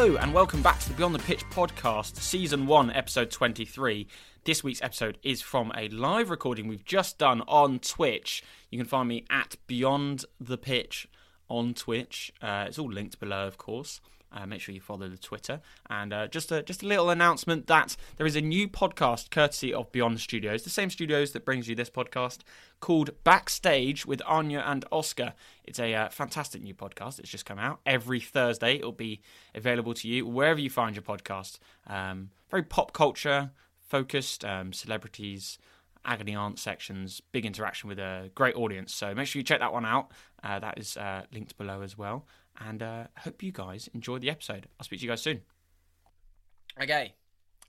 Hello, and welcome back to the Beyond the Pitch podcast, season one, episode 23. This week's episode is from a live recording we've just done on Twitch. You can find me at Beyond the Pitch on Twitch. Uh, it's all linked below, of course. Uh, make sure you follow the Twitter. And uh, just a just a little announcement that there is a new podcast courtesy of Beyond Studios, the same studios that brings you this podcast, called Backstage with Aine and Oscar. It's a uh, fantastic new podcast. It's just come out every Thursday. It'll be available to you wherever you find your podcast. Um, very pop culture focused, um, celebrities agony aunt sections, big interaction with a great audience. So make sure you check that one out. Uh, that is uh, linked below as well. And uh, hope you guys enjoy the episode. I'll speak to you guys soon. Okay,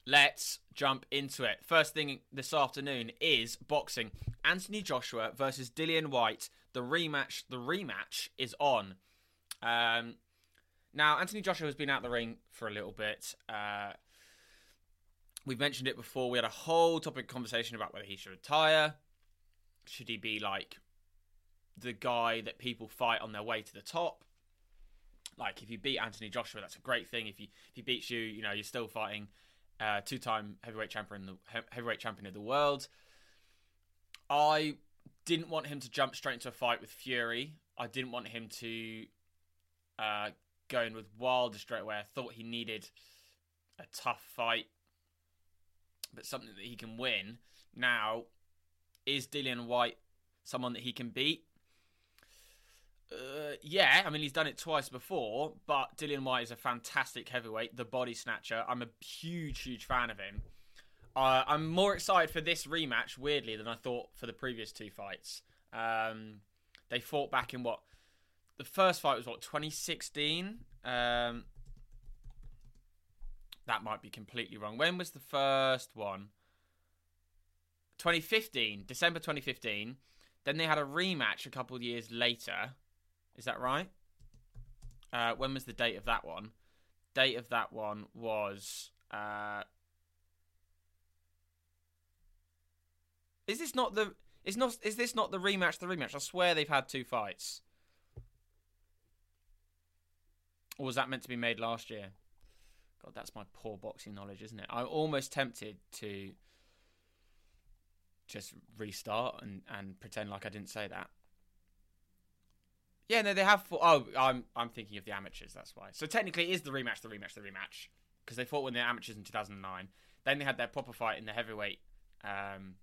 let's jump into it. First thing this afternoon is boxing. Anthony Joshua versus Dillian Whyte. The rematch. The rematch is on. Um, now Anthony Joshua has been out the ring for a little bit. Uh, we've mentioned it before. We had a whole topic conversation about whether he should retire. Should he be like the guy that people fight on their way to the top? Like if you beat Anthony Joshua, that's a great thing. If he if he beats you, you know you're still fighting uh, two-time heavyweight champion, the heavyweight champion of the world. I didn't want him to jump straight into a fight with Fury. I didn't want him to uh, go in with Wilder straight away. I thought he needed a tough fight, but something that he can win. Now, is Dillian Whyte someone that he can beat? Uh, yeah, I mean he's done it twice before, but Dillian Whyte is a fantastic heavyweight, the body snatcher. I'm a huge, huge fan of him. Uh, I'm more excited for this rematch, weirdly, than I thought for the previous two fights. Um, they fought back in what the first fight was what 2016. Um, that might be completely wrong. When was the first one? 2015, December 2015. Then they had a rematch a couple of years later. Is that right? Uh, when was the date of that one? Date of that one was. Uh, is this not the? Is not? Is this not the rematch? The rematch? I swear they've had two fights. Or was that meant to be made last year? God, that's my poor boxing knowledge, isn't it? I'm almost tempted to just restart and, and pretend like I didn't say that. Yeah, no, they have. Fought, oh, I'm I'm thinking of the amateurs. That's why. So technically, it is the rematch, the rematch, the rematch, because they fought when the amateurs in 2009. Then they had their proper fight in the heavyweight um,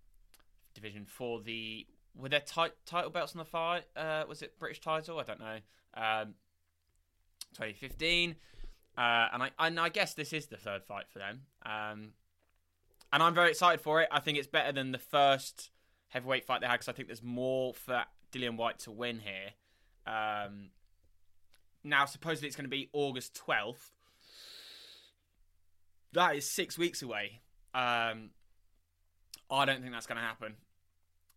division for the were there title belts on the fight? Uh, was it British title? I don't know. Um, 2015, uh, and I and I guess this is the third fight for them. Um, and I'm very excited for it. I think it's better than the first heavyweight fight they had because I think there's more for Dillian Whyte to win here. Um, now, supposedly it's going to be August 12th. That is six weeks away. Um, I don't think that's going to happen.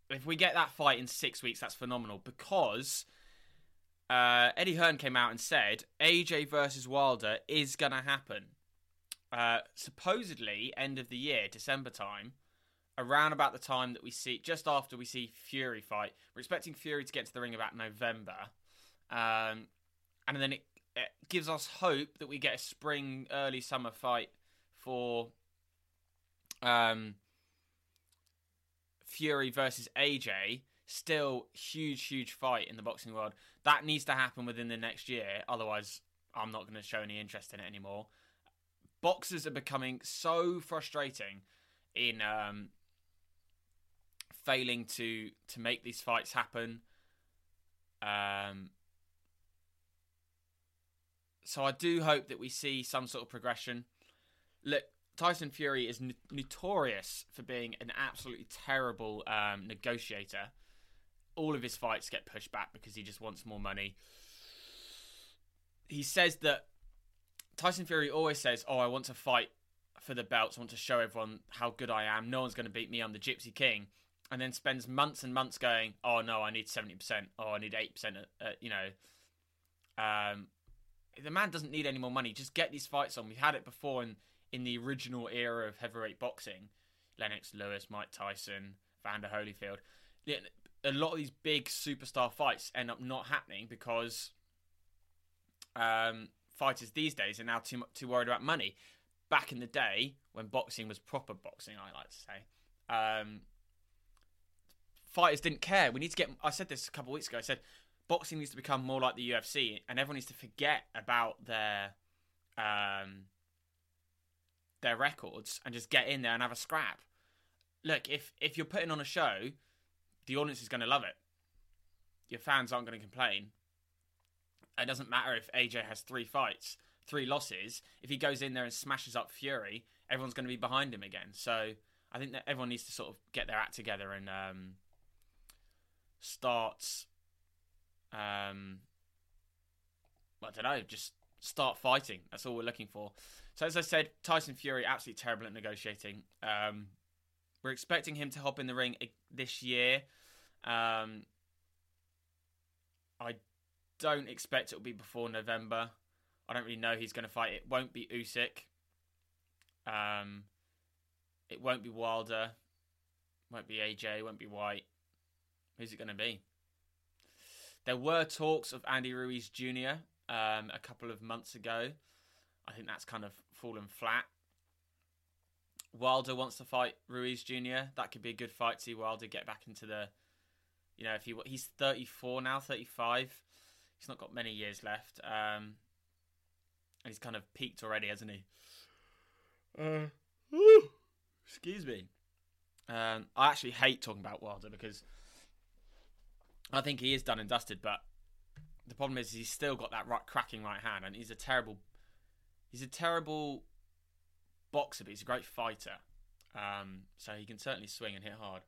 If we get that fight in six weeks, that's phenomenal because uh, Eddie Hearn came out and said AJ versus Wilder is going to happen. Uh, supposedly, end of the year, December time, around about the time that we see, just after we see Fury fight. We're expecting Fury to get to the ring about November. Um, and then it, it, gives us hope that we get a spring, early summer fight for um, Fury versus AJ. Still huge, huge fight in the boxing world. That needs to happen within the next year. Otherwise, I'm not going to show any interest in it anymore. Boxers are becoming so frustrating in um, failing to to make these fights happen. Um, so I do hope that we see some sort of progression. Look, Tyson Fury is n- notorious for being an absolutely terrible um, negotiator. All of his fights get pushed back because he just wants more money. He says that Tyson Fury always says, "Oh, I want to fight for the belts. I want to show everyone how good I am. No one's going to beat me. I'm the Gypsy King." And then spends months and months going, "Oh no, I need seventy percent. Oh, I need eight percent. Uh, you know, um, the man doesn't need any more money. Just get these fights on. We've had it before in in the original era of heavyweight boxing. Lennox Lewis, Mike Tyson, Vander Holyfield. A lot of these big superstar fights end up not happening because um, fighters these days are now too too worried about money. Back in the day, when boxing was proper boxing, I like to say, um, fighters didn't care. We need to get. I said this a couple of weeks ago. I said boxing needs to become more like the UFC, and everyone needs to forget about their um, their records and just get in there and have a scrap. Look, if if you're putting on a show, the audience is going to love it. Your fans aren't going to complain. It doesn't matter if AJ has three fights, three losses. If he goes in there and smashes up Fury, everyone's going to be behind him again. So I think that everyone needs to sort of get their act together and um, start. Um, I don't know, just start fighting. That's all we're looking for. So as I said, Tyson Fury absolutely terrible at negotiating. Um, we're expecting him to hop in the ring this year. Um, I don't expect it'll be before November. I don't really know he's going to fight. It won't be Usyk. Um, it won't be Wilder. Won't be AJ. Won't be Whyte. Who's it going to be? There were talks of Andy Ruiz Jr. Um, a couple of months ago. I think that's kind of fallen flat. Wilder wants to fight Ruiz Jr. That could be a good fight to see Wilder get back into the, you know, if he he's 34 now, 35. He's not got many years left. Um, and he's kind of peaked already, hasn't he? Uh, excuse me. Um, I actually hate talking about Wilder because I think he is done and dusted. But the problem is he's still got that right, cracking right hand, and he's a terrible, he's a terrible boxer, but he's a great fighter. Um, so he can certainly swing and hit hard.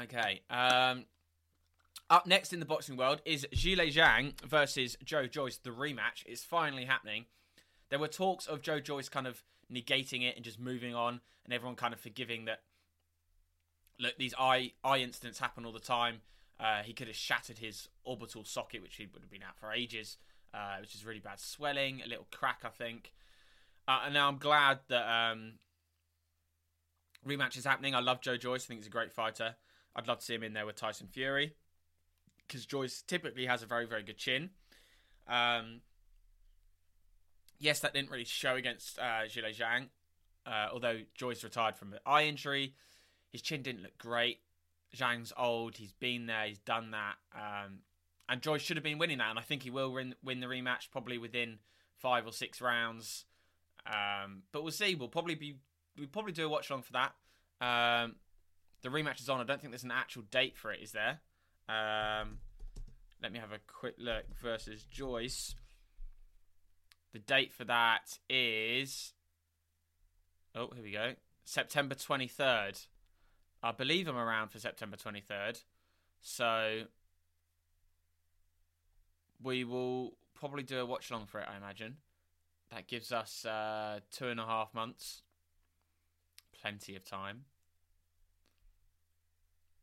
Okay. Um, up next in the boxing world is Zhilei Zhang versus Joe Joyce. The rematch is finally happening. There were talks of Joe Joyce kind of negating it and just moving on, and everyone kind of forgiving that. Look, these eye eye incidents happen all the time. Uh, he could have shattered his orbital socket, which he would have been out for ages uh, which is really bad swelling, a little crack, I think. Uh, and now I'm glad that um, rematch is happening. I love Joe Joyce. I think he's a great fighter. I'd love to see him in there with Tyson Fury because Joyce typically has a very, very good chin. Um, yes, that didn't really show against uh, Zhang, uh, although Joyce retired from an eye injury. His chin didn't look great. Zhang's old. He's been there. He's done that. Um, and Joyce should have been winning that, and I think he will win, win the rematch probably within five or six rounds. Um, but we'll see. We'll probably be we'll probably do a watch along for that. Um, the rematch is on. I don't think there's an actual date for it. Is there? Um, let me have a quick look. Versus Joyce. The date for that is. Oh, here we go. September 23rd. I believe I'm around for September 23rd. So we will probably do a watch along for it, I imagine. That gives us uh, two and a half months. Plenty of time.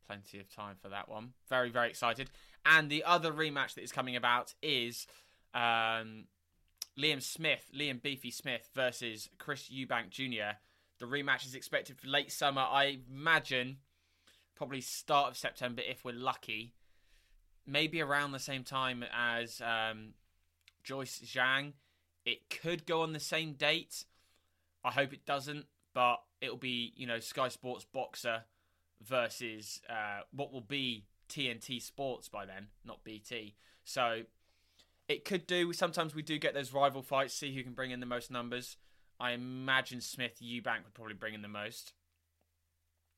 Plenty of time for that one. Very, very excited. And the other rematch that is coming about is um, Liam Smith, Liam Beefy Smith versus Chris Eubank Jr. The rematch is expected for late summer. I imagine probably start of September if we're lucky maybe around the same time as um, Joyce Zhang. It could go on the same date. I hope it doesn't, but it'll be you know Sky Sports Boxer versus uh, what will be TNT Sports by then, not BT. So it could do. Sometimes we do get those rival fights, see who can bring in the most numbers. I imagine Smith Eubank would probably bring in the most.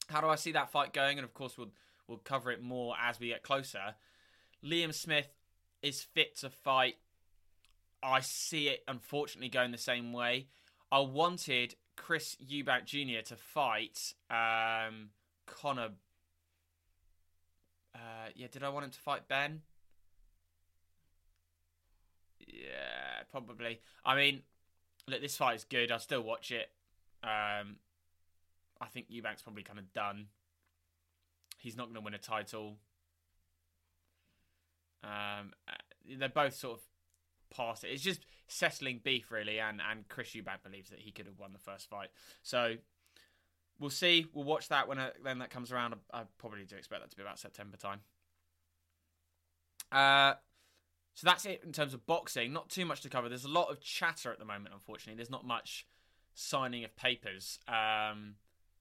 How do I see that fight going? And of course, we'll we'll cover it more as we get closer. Liam Smith is fit to fight. I see it unfortunately going the same way. I wanted Chris Eubank Jr. to fight um, Connor. Uh, yeah, did I want him to fight Ben? Yeah, probably. I mean, look, this fight is good. I'll still watch it. Um, I think Eubank's probably kind of done. He's not going to win a title. Um, uh, they're both sort of past it. It's just settling beef really, and and Chris Eubank believes that he could have won the first fight. So we'll see. We'll watch that when uh, then that comes around. I, I probably do expect that to be about September time. Uh, so that's it in terms of boxing. Not too much to cover. There's a lot of chatter at the moment, unfortunately. There's not much signing of papers. Um,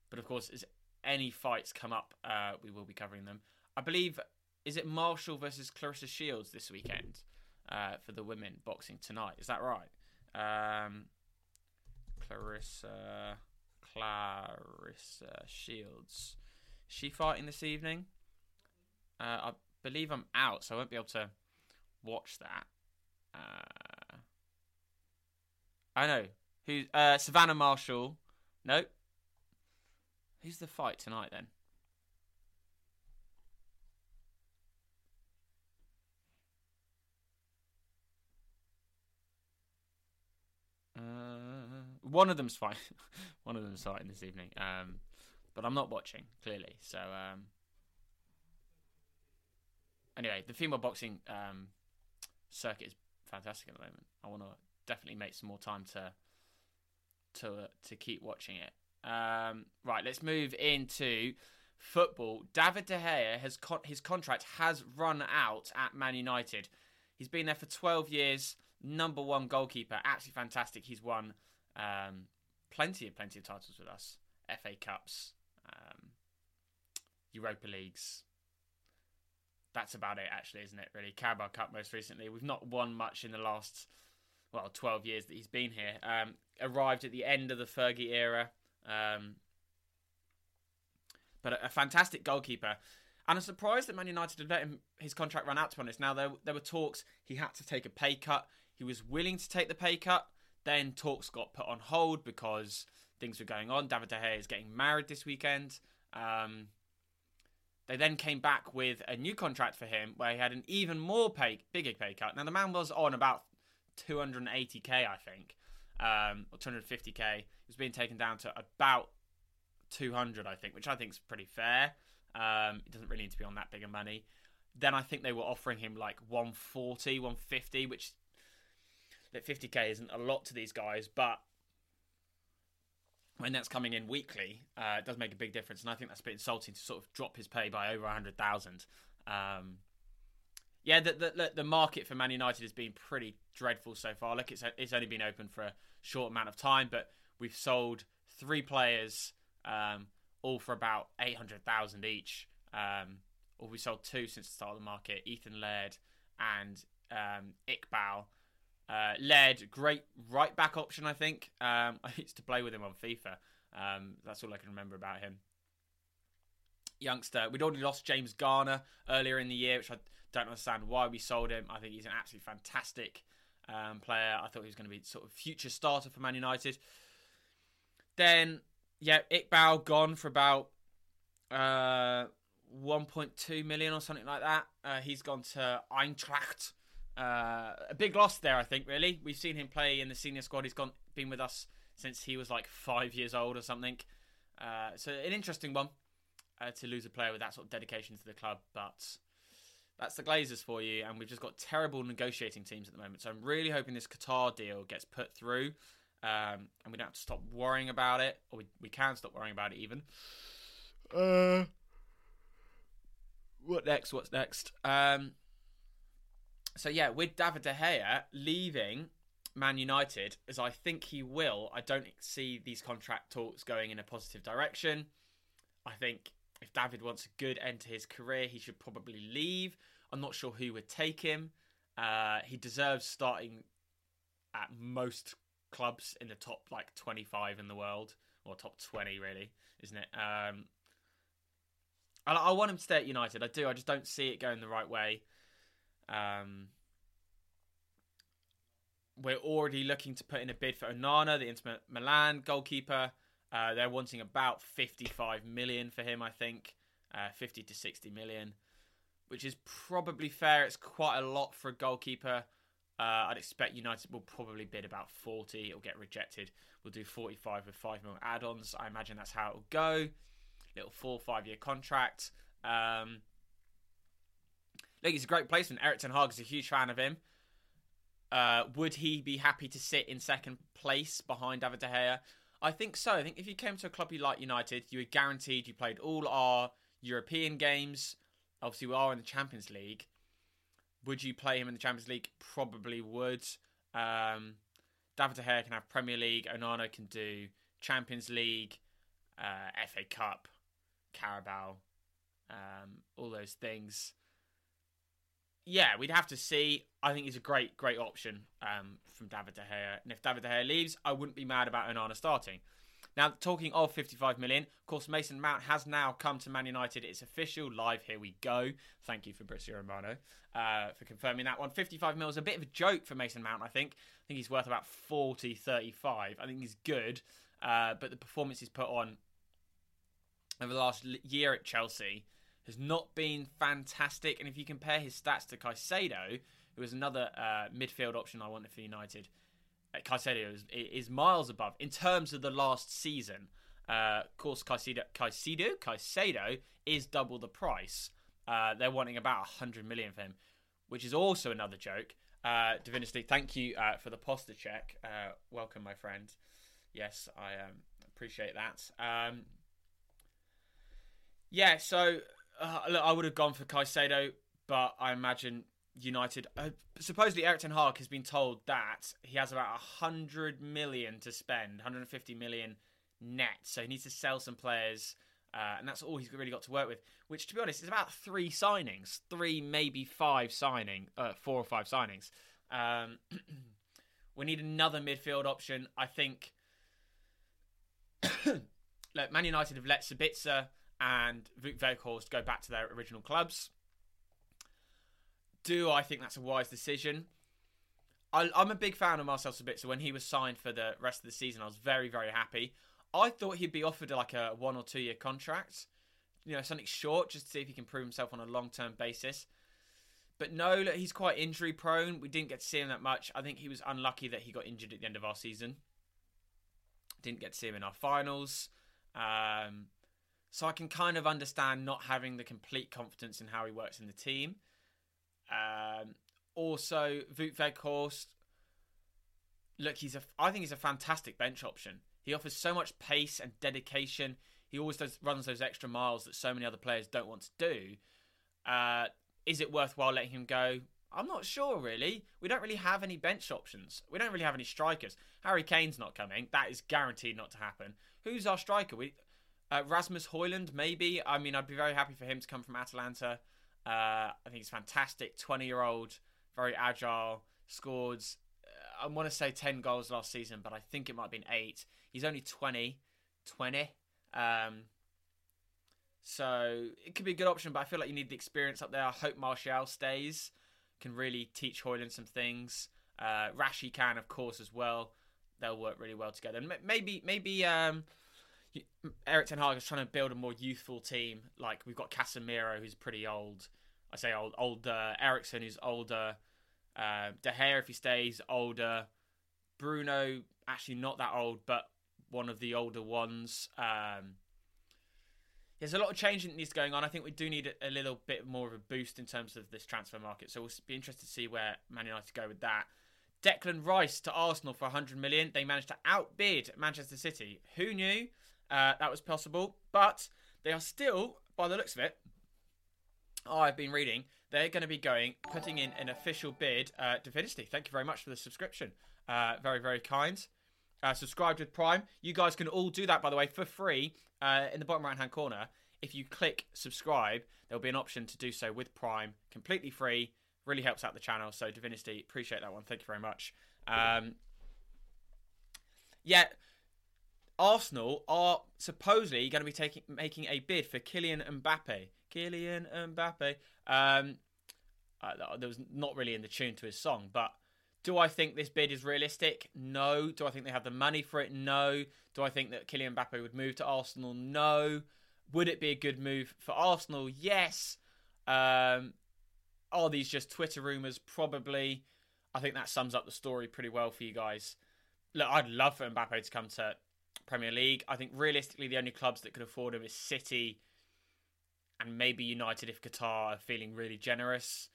but of course, as any fights come up, uh, we will be covering them. I believe, is it Marshall versus Claressa Shields this weekend uh, for the women boxing tonight? Is that right? Um, Claressa, Claressa Shields. Is she fighting this evening? Uh, I believe I'm out, so I won't be able to watch that. Uh, I know who. Uh, Savannah Marshall. Nope. Who's the fight tonight then? Uh, one of them's fine. one of them's fighting this evening. Um, but I'm not watching clearly. So um, anyway, the female boxing um, circuit is fantastic at the moment. I want to definitely make some more time to to to keep watching it. Um, right, let's move into football. David De Gea has con- his contract has run out at Man United. He's been there for 12 years, number one goalkeeper, absolutely fantastic. He's won um, plenty of plenty of titles with us, FA Cups, um, Europa Leagues. That's about it, actually, isn't it? Really, Carabao Cup most recently. We've not won much in the last well 12 years that he's been here. Um, arrived at the end of the Fergie era. Um, but a, a, fantastic goalkeeper. And I'm surprised that Man United had let him, his contract run out, to be honest. Now, there, there were talks he had to take a pay cut. He was willing to take the pay cut. Then talks got put on hold because things were going on. David De Gea is getting married this weekend. Um, they then came back with a new contract for him where he had an even more pay, bigger pay cut. Now, the man was on about 280k, I think um, or 250k. It was being taken down to about 200, I think, which I think is pretty fair. Um, it doesn't really need to be on that big of money. Then I think they were offering him like 140, 150, which that 50k isn't a lot to these guys, but when that's coming in weekly, uh, it does make a big difference. And I think that's a bit insulting to sort of drop his pay by over 100,000. Um, yeah, the, the the market for Man United has been pretty dreadful so far. Look, it's it's only been open for a short amount of time, but we've sold three players, um, all for about eight hundred thousand each. Um, or we sold two since the start of the market: Ethan Laird and um, Iqbal. Uh, Laird, great right back option, I think. Um, I used to play with him on FIFA. Um, that's all I can remember about him youngster. We'd already lost James Garner earlier in the year, which I don't understand why we sold him. I think he's an absolutely fantastic um, player. I thought he was going to be sort of future starter for Man United. Then, yeah, Iqbal gone for about uh, 1.2 million or something like that. Uh, he's gone to Eintracht. Uh, a big loss there, I think. Really, we've seen him play in the senior squad. He's gone, been with us since he was like five years old or something. Uh, so an interesting one uh, to lose a player with that sort of dedication to the club, but that's the Glazers for you, and we've just got terrible negotiating teams at the moment. So I'm really hoping this Qatar deal gets put through, um, and we don't have to stop worrying about it, or we, we can stop worrying about it even. Uh, what next? What's next? Um, so yeah, with David De Gea leaving Man United, as I think he will, I don't see these contract talks going in a positive direction. I think if David wants a good end to his career, he should probably leave. I'm not sure who would take him. Uh, he deserves starting at most clubs in the top like 25 in the world, or top 20, really, isn't it? Um, I, I, want him to stay at United. I do. I just don't see it going the right way. Um, we're already looking to put in a bid for Onana, the Inter Milan goalkeeper. Uh, they're wanting about 55 million for him, I think, uh, 50 to 60 million, which is probably fair. It's quite a lot for a goalkeeper. Uh, I'd expect United will probably bid about 40. It'll get rejected. We'll do 45 with 5 mil add ons. I imagine that's how it'll go. Little four, or five year contract. Um, look, he's a great placement. Erik Ten Hag is a huge fan of him. Uh, would he be happy to sit in second place behind David De Gea? I think so. I think if you came to a club you like United, you were guaranteed you played all our European games. Obviously, we are in the Champions League. would you play him in the Champions League? Probably would. Um, David De Gea can have Premier League. Onana can do Champions League, uh, FA Cup, Carabao, um, all those things. Yeah, we'd have to see. I think he's a great, great option um, from David De Gea. And if David De Gea leaves, I wouldn't be mad about Onana starting. Now, talking of 55 million, of course, Mason Mount has now come to Man United. It's official, live. Here we go. Thank you, Fabrizio Romano, uh, for confirming that one. 55 mil is a bit of a joke for Mason Mount, I think. I think he's worth about 40, 35. I think he's good, uh, but the performance he's put on over the last year at Chelsea has not been fantastic. And if you compare his stats to Caicedo, who was another uh, midfield option I wanted for United, Caicedo is, is, miles above in terms of the last season. Uh, of course, Caicedo, Caicedo, Caicedo is double the price. Uh, they're wanting about 100 million for him, which is also another joke. Uh, Divinity, thank you uh, for the poster check. Uh, welcome, my friend. Yes, I um, appreciate that. Um, yeah, so uh, look, I would have gone for Caicedo, but I imagine United. Uh, supposedly, Erik Ten Hag has been told that he has about 100 million to spend, 150 million net. So he needs to sell some players, uh, and that's all he's really got to work with. Which, to be honest, is about three signings, three maybe five signing, uh, four or five signings. Um, we need another midfield option. I think. Look, Man United have let Sabitzer and Wout Weghorst go back to their original clubs. Do I think that's a wise decision? I, am a big fan of Marcel Sabitzer. When he was signed for the rest of the season, I was very, very happy. I thought he'd be offered like a one or two year contract, you know, something short, just to see if he can prove himself on a long term basis. But no, look, he's quite injury prone. We didn't get to see him that much. I think he was unlucky that he got injured at the end of our season. Didn't get to see him in our finals. Um, so I can kind of understand not having the complete confidence in how he works in the team. Um, also, Wout Weghorst, look, he's a. I think he's a fantastic bench option. He offers so much pace and dedication. He always does runs those extra miles that so many other players don't want to do. Uh, is it worthwhile letting him go? I'm not sure, really. We don't really have any bench options. We don't really have any strikers. Harry Kane's not coming. That is guaranteed not to happen. Who's our striker? We uh, Rasmus Højlund, maybe. I mean, I'd be very happy for him to come from Atalanta. Uh, I think he's fantastic. 20 year old, very agile, scored, uh, I want to say 10 goals last season, but I think it might have been 8. He's only 20. 20. Um, so it could be a good option, but I feel like you need the experience up there. I hope Martial stays, can really teach Højlund some things. Uh, Rashi can, of course, as well. They'll work really well together. And maybe, maybe um, Erik Ten Hag is trying to build a more youthful team. Like we've got Casemiro, who's pretty old. I say old, older. Eriksen, who's older. Uh, De Gea, if he stays, older. Bruno, actually not that old, but one of the older ones. Um, there's a lot of change that needs going on. I think we do need a, a, little bit more of a boost in terms of this transfer market. So we'll be interested to see where Man United go with that. Declan Rice to Arsenal for 100 million. They managed to outbid Manchester City. Who knew? Uh, that was possible. But they are still, by the looks of it, I've been reading, they're going to be going, putting in an official bid. Uh, Divinity, thank you very much for the subscription. Uh, very, very kind. Uh, subscribed with Prime. You guys can all do that, by the way, for free uh, in the bottom right hand corner. If you click subscribe, there'll be an option to do so with Prime, completely free. Really helps out the channel. So, Divinity, appreciate that one. Thank you very much. Um, yeah, Arsenal are supposedly going to be taking making a bid for Kylian Mbappe. Kylian Mbappe. Um, uh, there was not really in the tune to his song, but do I think this bid is realistic? No. Do I think they have the money for it? No. Do I think that Kylian Mbappe would move to Arsenal? No. Would it be a good move for Arsenal? Yes. Um, are these just Twitter rumours? Probably. I think that sums up the story pretty well for you guys. Look, I'd love for Mbappe to come to Premier League. I think realistically, the only clubs that could afford him is City and maybe United if Qatar are feeling really generous.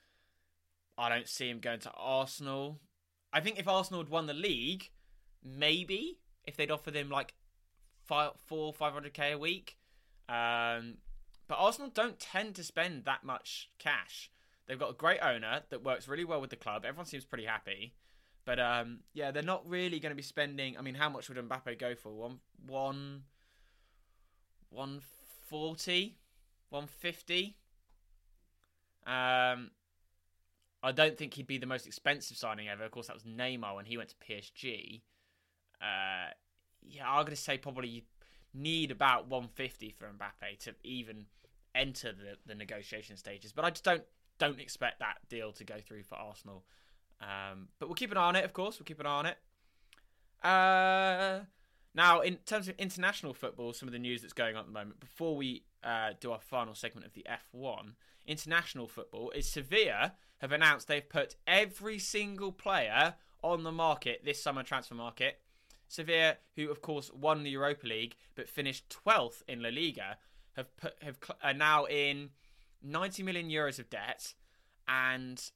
I don't see him going to Arsenal. I think if Arsenal had won the league, maybe if they'd offered him like four, five hundred k a week. Um, but Arsenal don't tend to spend that much cash. They've got a great owner that works really well with the club. Everyone seems pretty happy. But um, yeah, they're not really going to be spending. I mean, how much would Mbappe go for? One, one, one forty, one fifty. Um, I don't think he'd be the most expensive signing ever. Of course, that was Neymar when he went to PSG. Uh, yeah, I'm going to say probably you need about 150 for Mbappe to even enter the, the negotiation stages. But I just don't don't expect that deal to go through for Arsenal. Um, but we'll keep an eye on it, of course. We'll keep an eye on it. Uh, now, in terms of international football, some of the news that's going on at the moment, before we uh, do our final segment of the F1, international football is Sevilla have announced they've put every single player on the market this summer transfer market. Sevilla, who of course won the Europa League but finished 12th in La Liga, have put have are now in 90 million euros of debt and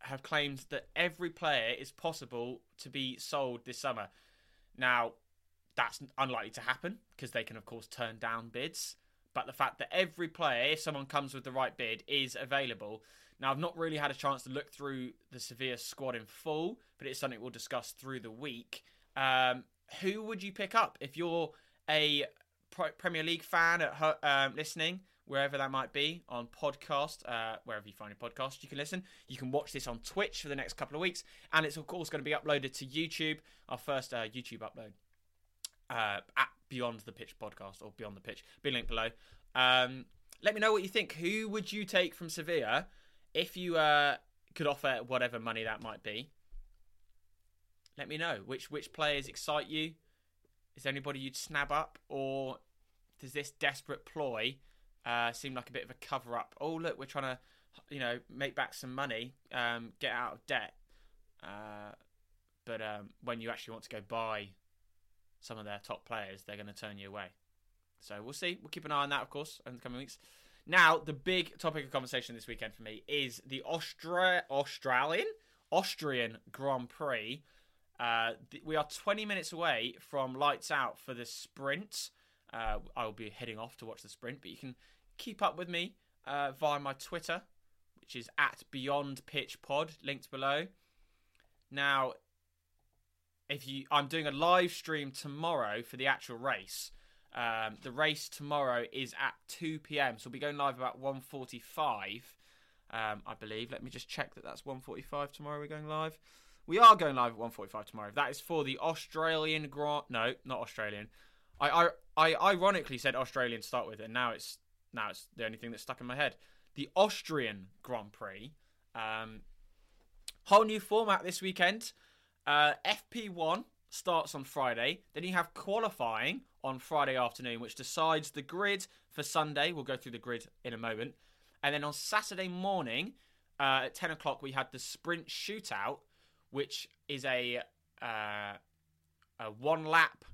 have claimed that every player is possible to be sold this summer. Now, that's unlikely to happen because they can, of course, turn down bids. But the fact that every player, if someone comes with the right bid, is available. Now, I've not really had a chance to look through the Sevilla squad in full, but it's something we'll discuss through the week. Um, who would you pick up if you're a Premier League fan at um, listening, wherever that might be, on podcast, uh, wherever you find your podcast, you can listen. You can watch this on Twitch for the next couple of weeks, and it's of course going to be uploaded to YouTube, our first uh, YouTube upload uh, at Beyond the Pitch podcast or Beyond the Pitch. Be linked below. Um, let me know what you think. Who would you take from Sevilla if you uh, could offer whatever money that might be? Let me know which which players excite you. Is there anybody you'd snap up, or does this desperate ploy uh, seem like a bit of a cover up? Oh look, we're trying to, you know, make back some money, um, get out of debt. Uh, but um, when you actually want to go buy some of their top players, they're going to turn you away. So we'll see. We'll keep an eye on that, of course, in the coming weeks. Now, the big topic of conversation this weekend for me is the Austra- Australian Austrian Grand Prix. Uh, we are 20 minutes away from lights out for the sprint. Uh, I will be heading off to watch the sprint, but you can keep up with me uh, via my Twitter, which is at Beyond Pitch Pod, linked below. Now, if you, I'm doing a live stream tomorrow for the actual race. Um, the race tomorrow is at 2 p.m. So we'll be going live about 1:45, um, I believe. Let me just check that that's 1:45 tomorrow. We're going live. We are going live at 1:45 tomorrow. That is for the Australian Grand. No, not Australian. I, I, I ironically said Australian to start with, and now it's now it's the only thing that's stuck in my head. The Austrian Grand Prix. Um, whole new format this weekend. Uh, FP1 starts on Friday. Then you have qualifying on Friday afternoon, which decides the grid for Sunday. We'll go through the grid in a moment. And then on Saturday morning uh, at 10 o'clock, we had the sprint shootout, which is a, uh, a one lap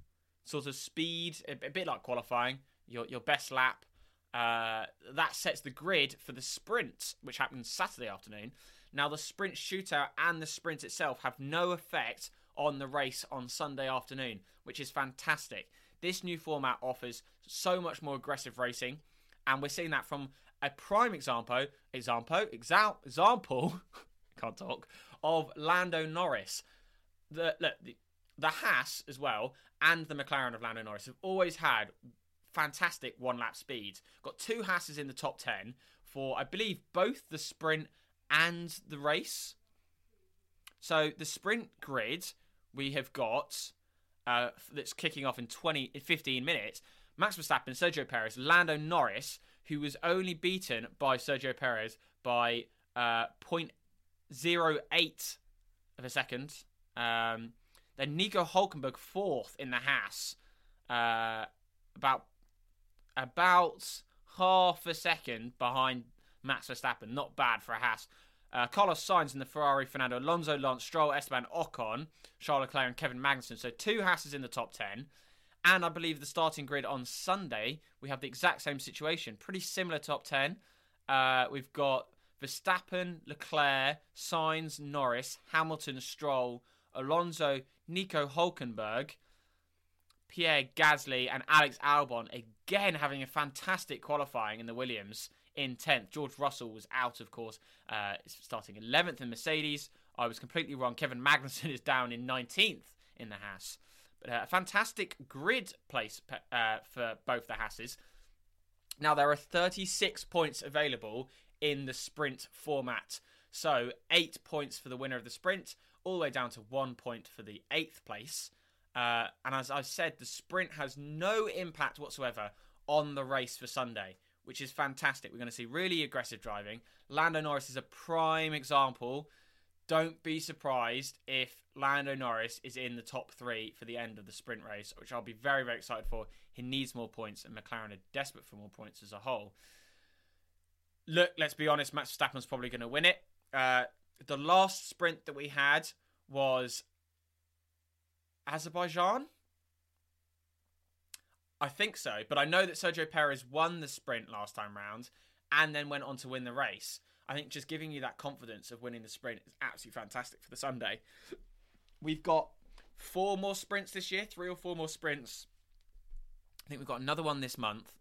sort of speed, a, a, bit like qualifying, your, your best lap. Uh, that sets the grid for the sprint, which happens Saturday afternoon. Now, the sprint shootout and the sprint itself have no effect on the race on Sunday afternoon, which is fantastic. This new format offers so much more aggressive racing, and we're seeing that from a prime example, example, example, can't talk, of Lando Norris. The look, the, the Haas as well, and the McLaren of Lando Norris have always had fantastic one lap speeds. Got two Haas's in the top 10 for, I believe, both the sprint and the race. So the sprint grid we have got uh, that's kicking off in 20, 15 minutes. Max Verstappen, Sergio Perez, Lando Norris, who was only beaten by Sergio Perez by uh, 0.08 of a second. Um, then Nico Hulkenberg fourth in the Haas, uh, about about half a second behind Max Verstappen. Not bad for a Haas. Uh, Carlos Sainz in the Ferrari, Fernando Alonso, Lance Stroll, Esteban Ocon, Charles Leclerc, and Kevin Magnussen. So two Haas's in the top 10. And I believe the starting grid on Sunday, we have the exact same situation. Pretty similar top 10. Uh, we've got Verstappen, Leclerc, Sainz, Norris, Hamilton, Stroll, Alonso, Nico Hulkenberg, Pierre Gasly, and Alex Albon again having a fantastic qualifying in the Williams in 10th. George Russell was out, of course, uh, starting 11th in Mercedes. I was completely wrong. Kevin Magnussen is down in 19th in the Haas. But uh, a fantastic grid place uh, for both the Haases. Now, there are 36 points available in the sprint format. So, eight points for the winner of the sprint, all the way down to one point for the eighth place. Uh, and as I said, the sprint has no impact whatsoever on the race for Sunday, which is fantastic. We're going to see really aggressive driving. Lando Norris is a prime example. Don't be surprised if Lando Norris is in the top three for the end of the sprint race, which I'll be very, very excited for. He needs more points, and McLaren are desperate for more points as a whole. Look, let's be honest, Max Verstappen's probably going to win it. Uh, the last sprint that we had was Azerbaijan. I think so, but I know that Sergio Perez won the sprint last time round and then went on to win the race. I think just giving you that confidence of winning the sprint is absolutely fantastic for the Sunday. We've got four more sprints this year, three or four more sprints. I think we've got another one this month.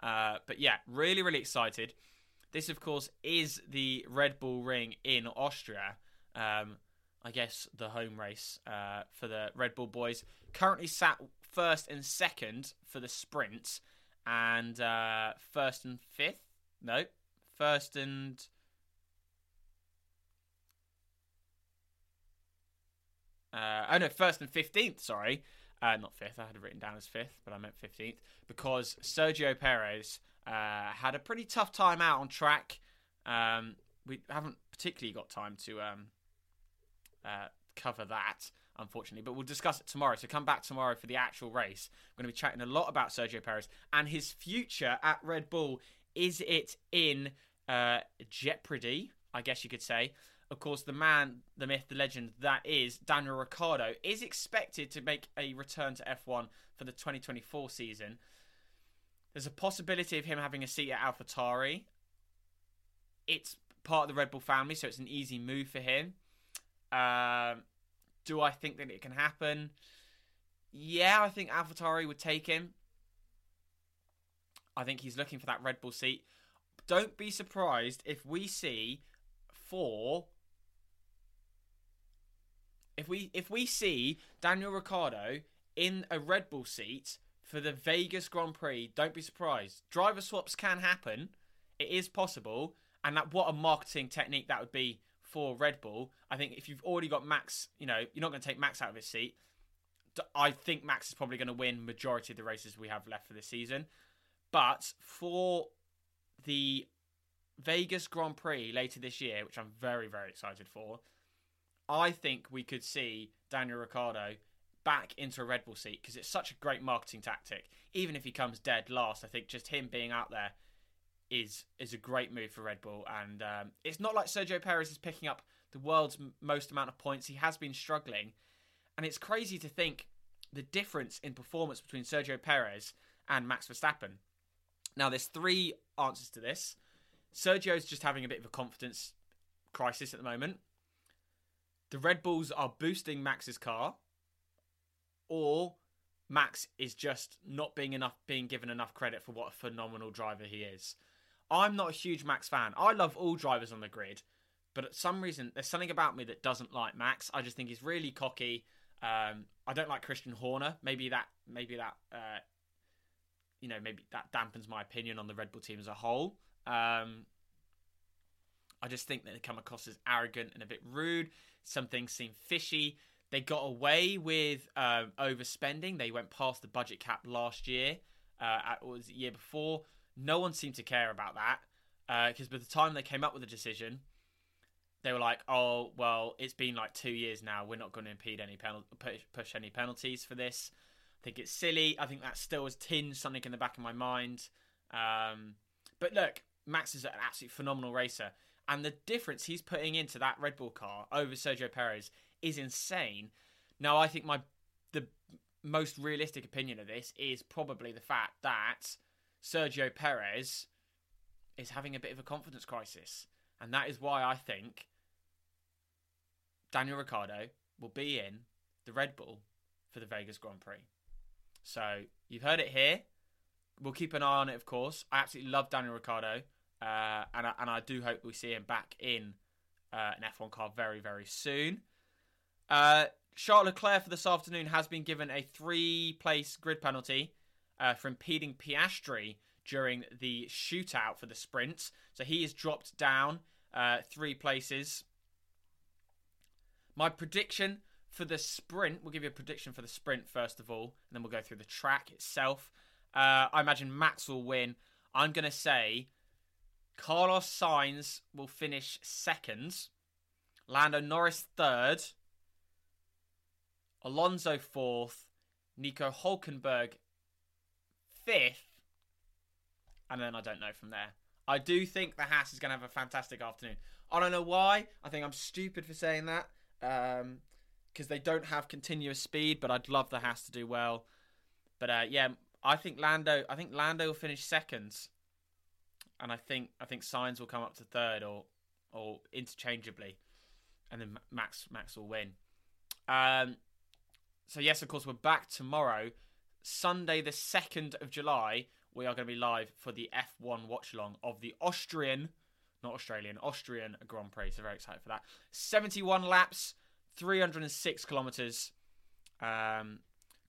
Uh, but yeah, really, really excited. This, of course, is the Red Bull Ring in Austria. Um, I guess the home race uh, for the Red Bull boys. Currently sat first and second for the sprint, and uh, first and fifth. No, first and Uh, oh no, first and fifteenth. Sorry, uh, not fifth. I had it written down as fifth, but I meant fifteenth because Sergio Perez uh, had a pretty tough time out on track. Um, we haven't particularly got time to um, uh, cover that, unfortunately, but we'll discuss it tomorrow. So come back tomorrow for the actual race. We're going to be chatting a lot about Sergio Perez and his future at Red Bull. Is it in uh, jeopardy? I guess you could say of course, the man, the myth, the legend that is Daniel Ricciardo is expected to make a return to F1 for the 2024 season. There's a possibility of him having a seat at AlphaTauri. It's part of the Red Bull family, so it's an easy move for him. Um, do I think that it can happen? Yeah, I think AlphaTauri would take him. I think he's looking for that Red Bull seat. Don't be surprised if we see four if we if we see Daniel Ricciardo in a Red Bull seat for the Vegas Grand Prix, don't be surprised. Driver swaps can happen. It is possible, and that what a marketing technique that would be for Red Bull. I think if you've already got Max, you know, you're not going to take Max out of his seat. I think Max is probably going to win majority of the races we have left for this season. But for the Vegas Grand Prix later this year, which I'm very, very excited for, I think we could see Daniel Ricciardo back into a Red Bull seat because it's such a great marketing tactic. Even if he comes dead last, I think just him being out there is is a great move for Red Bull. And um, it's not like Sergio Perez is picking up the world's most amount of points. He has been struggling, and it's crazy to think the difference in performance between Sergio Perez and Max Verstappen. Now, there's three answers to this. Sergio's just having a bit of a confidence crisis at the moment the Red Bulls are boosting Max's car, or Max is just not being enough being given enough credit for what a phenomenal driver he is. I'm not a huge Max fan. I love all drivers on the grid, but at some reason there's something about me that doesn't like Max. I just think he's really cocky. Um, I don't like Christian Horner. Maybe that maybe that uh, you know maybe that dampens my opinion on the Red Bull team as a whole. Um, I just think that they come across as arrogant and a bit rude. Some things seem fishy. They got away with um, overspending. They went past the budget cap last year, uh, or was year before. No one seemed to care about that because uh, by the time they came up with the decision, they were like, "Oh, well, it's been like two years now. We're not going to impede any penal- push, push any penalties for this." I think it's silly. I think that still has tinged something in the back of my mind. Um, but look, Max is an absolutely phenomenal racer. And the difference he's putting into that Red Bull car over Sergio Perez is insane. Now, I think my the most realistic opinion of this is probably the fact that Sergio Perez is having a bit of a confidence crisis. And that is why I think Daniel Ricciardo will be in the Red Bull for the Vegas Grand Prix. So you've heard it here. We'll keep an eye on it, of course. I absolutely love Daniel Ricciardo. uh, and I, and I do hope we see him back in uh, an F1 car very very soon. Uh, Charles Leclerc for this afternoon has been given a three-place grid penalty uh, for impeding Piastri during the shootout for the sprint. So he is dropped down uh, three places. My prediction for the sprint, we'll give you a prediction for the sprint first of all, and then we'll go through the track itself. Uh, I imagine Max will win. I'm going to say Carlos Sainz will finish second, Lando Norris third, Alonso fourth, Nico Hulkenberg fifth, and then I don't know from there. I do think the Haas is going to have a fantastic afternoon. I don't know why. I think I'm stupid for saying that because um, they don't have continuous speed, but I'd love the Haas to do well. But uh, yeah, I think Lando. I think Lando will finish second, and I think I think Sainz will come up to third or or interchangeably, and then Max Max will win. Um, so yes, of course, we're back tomorrow, Sunday the second of July. We are going to be live for the F1 watch along of the Austrian, not Australian, Austrian Grand Prix. So very excited for that. Seventy-one laps, three hundred and six kilometers. Um,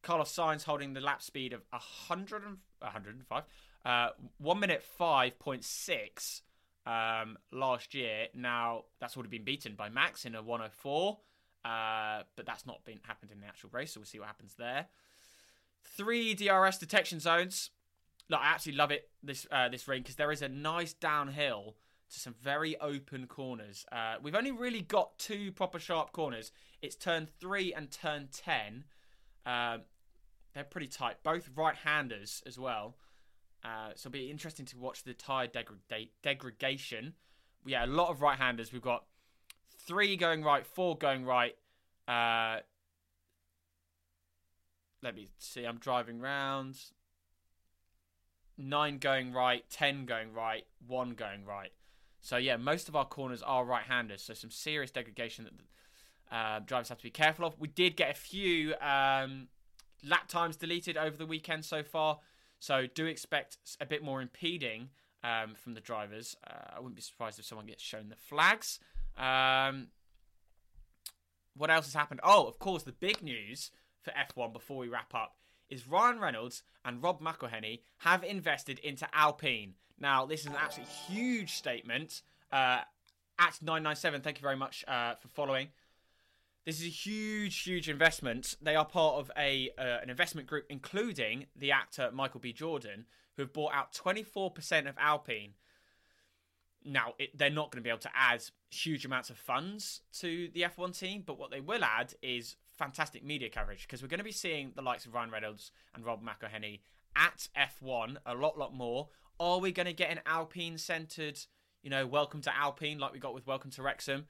Carlos Sainz holding the lap speed of 100 and, 105, uh, 1 minute 5.6 um, last year. Now, that's already been beaten by Max in a 104. Uh, but that's not been happened in the actual race, so we'll see what happens there. Three DRS detection zones. Look, I actually love it this uh, this ring because there is a nice downhill to some very open corners. Uh, we've only really got two proper sharp corners. It's turn three and turn ten. Um, they're pretty tight, both right-handers as well. Uh, so it'll be interesting to watch the tire degrada- degradation. Yeah, a lot of right-handers. We've got three going right, four going right. Uh, let me see. I'm driving round. Nine going right, ten going right, one going right. So yeah, most of our corners are right-handers. So some serious degradation that uh, drivers have to be careful of. We did get a few um, lap times deleted over the weekend so far. So do expect a bit more impeding um, from the drivers. Uh, I wouldn't be surprised if someone gets shown the flags. Um, what else has happened? Oh, of course, the big news for F1 before we wrap up is Ryan Reynolds and Rob McElhenney have invested into Alpine. Now, this is an absolutely huge statement. Uh, at 997, thank you very much uh, for following. This is a huge, huge investment. They are part of a uh, an investment group, including the actor Michael B. Jordan, who have bought out 24% of Alpine. Now, it, they're not going to be able to add huge amounts of funds to the F1 team, but what they will add is fantastic media coverage because we're going to be seeing the likes of Ryan Reynolds and Rob McElhenney at F1 a lot, lot more. Are we going to get an Alpine centered, you know, welcome to Alpine like we got with Welcome to Wrexham?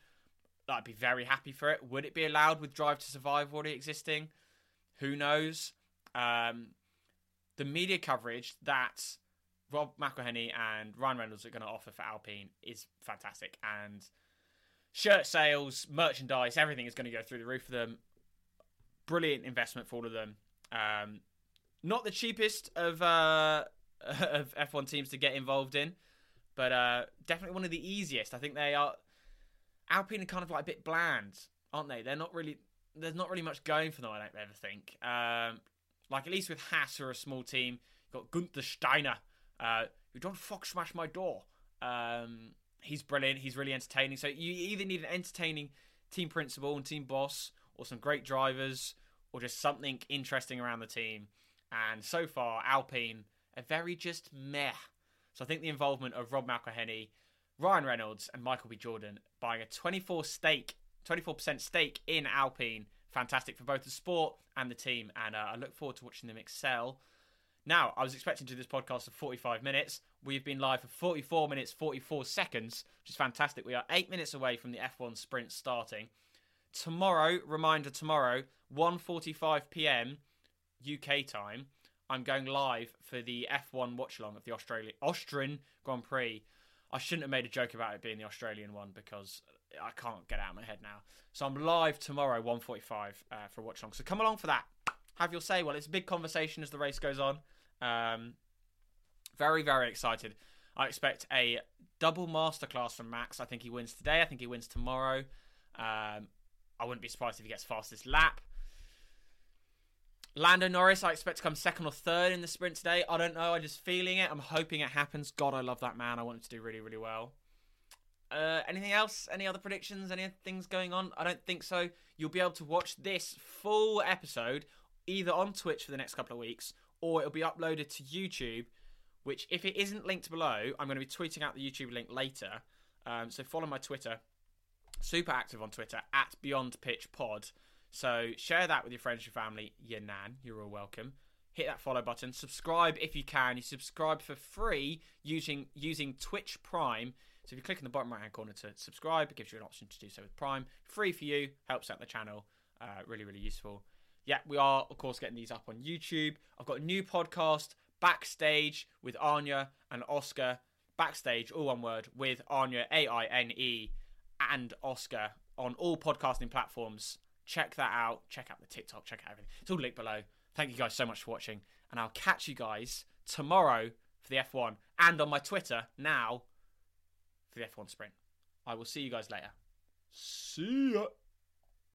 I'd be very happy for it. Would it be allowed with Drive to Survive already existing? Who knows? Um, the media coverage that Rob McElhenney and Ryan Reynolds are going to offer for Alpine is fantastic. And shirt sales, merchandise, everything is going to go through the roof for them. Brilliant investment for all of them. Um, not the cheapest of uh, of F1 teams to get involved in, but uh, definitely one of the easiest. I think they are. Alpine are kind of like a bit bland, aren't they? They're not really. There's not really much going for them. I don't ever think. Um, like at least with Haas, or a small team, you've got Gunther Steiner, uh, who don't fuck smash my door. Um, he's brilliant. He's really entertaining. So you either need an entertaining team principal and team boss, or some great drivers, or just something interesting around the team. And so far, Alpine are very just meh. So I think the involvement of Rob McElhenney, Ryan Reynolds, and Michael B. Jordan buying a 24 stake, 24% stake in Alpine, fantastic for both the sport and the team. And uh, I look forward to watching them excel. Now, I was expecting to do this podcast for 45 minutes. We've been live for 44 minutes, 44 seconds, which is fantastic. We are eight minutes away from the F1 sprint starting. Tomorrow, reminder tomorrow, 1.45 p.m. UK time, I'm going live for the F1 watch along of the Australia, Austrian Grand Prix. I shouldn't have made a joke about it being the Australian one because I can't get out of my head now. So I'm live tomorrow, 1.45 uh, for watch. So come along for that. Have your say. Well, it's a big conversation as the race goes on. Um, very, very excited. I expect a double masterclass from Max. I think he wins today. I think he wins tomorrow. Um, I wouldn't be surprised if he gets fastest lap. Lando Norris, I expect to come second or third in the sprint today. I don't know. I'm just feeling it. I'm hoping it happens. God, I love that man. I want him to do really, really well. Uh, anything else? Any other predictions? Any things going on? I don't think so. You'll be able to watch this full episode either on Twitch for the next couple of weeks or it'll be uploaded to YouTube. Which, if it isn't linked below, I'm going to be tweeting out the YouTube link later. Um, so follow my Twitter. Super active on Twitter at Beyond Pitch Pod. So share that with your friends, your family, your nan. You're all welcome. Hit that follow button. Subscribe if you can. You subscribe for free using using Twitch Prime. So if you click in the bottom right hand corner to subscribe, it gives you an option to do so with Prime. Free for you, helps out the channel. Uh, really, really useful. Yeah, we are of course getting these up on YouTube. I've got a new podcast, Backstage, with Aine and Oscar. Backstage, all one word, with Aine, A I N E, and Oscar on all podcasting platforms. Check that out. Check out the TikTok. Check out everything. It's all linked below. Thank you guys so much for watching, and I'll catch you guys tomorrow for the F1 and on my Twitter now for the F1 sprint. I will see you guys later. See ya.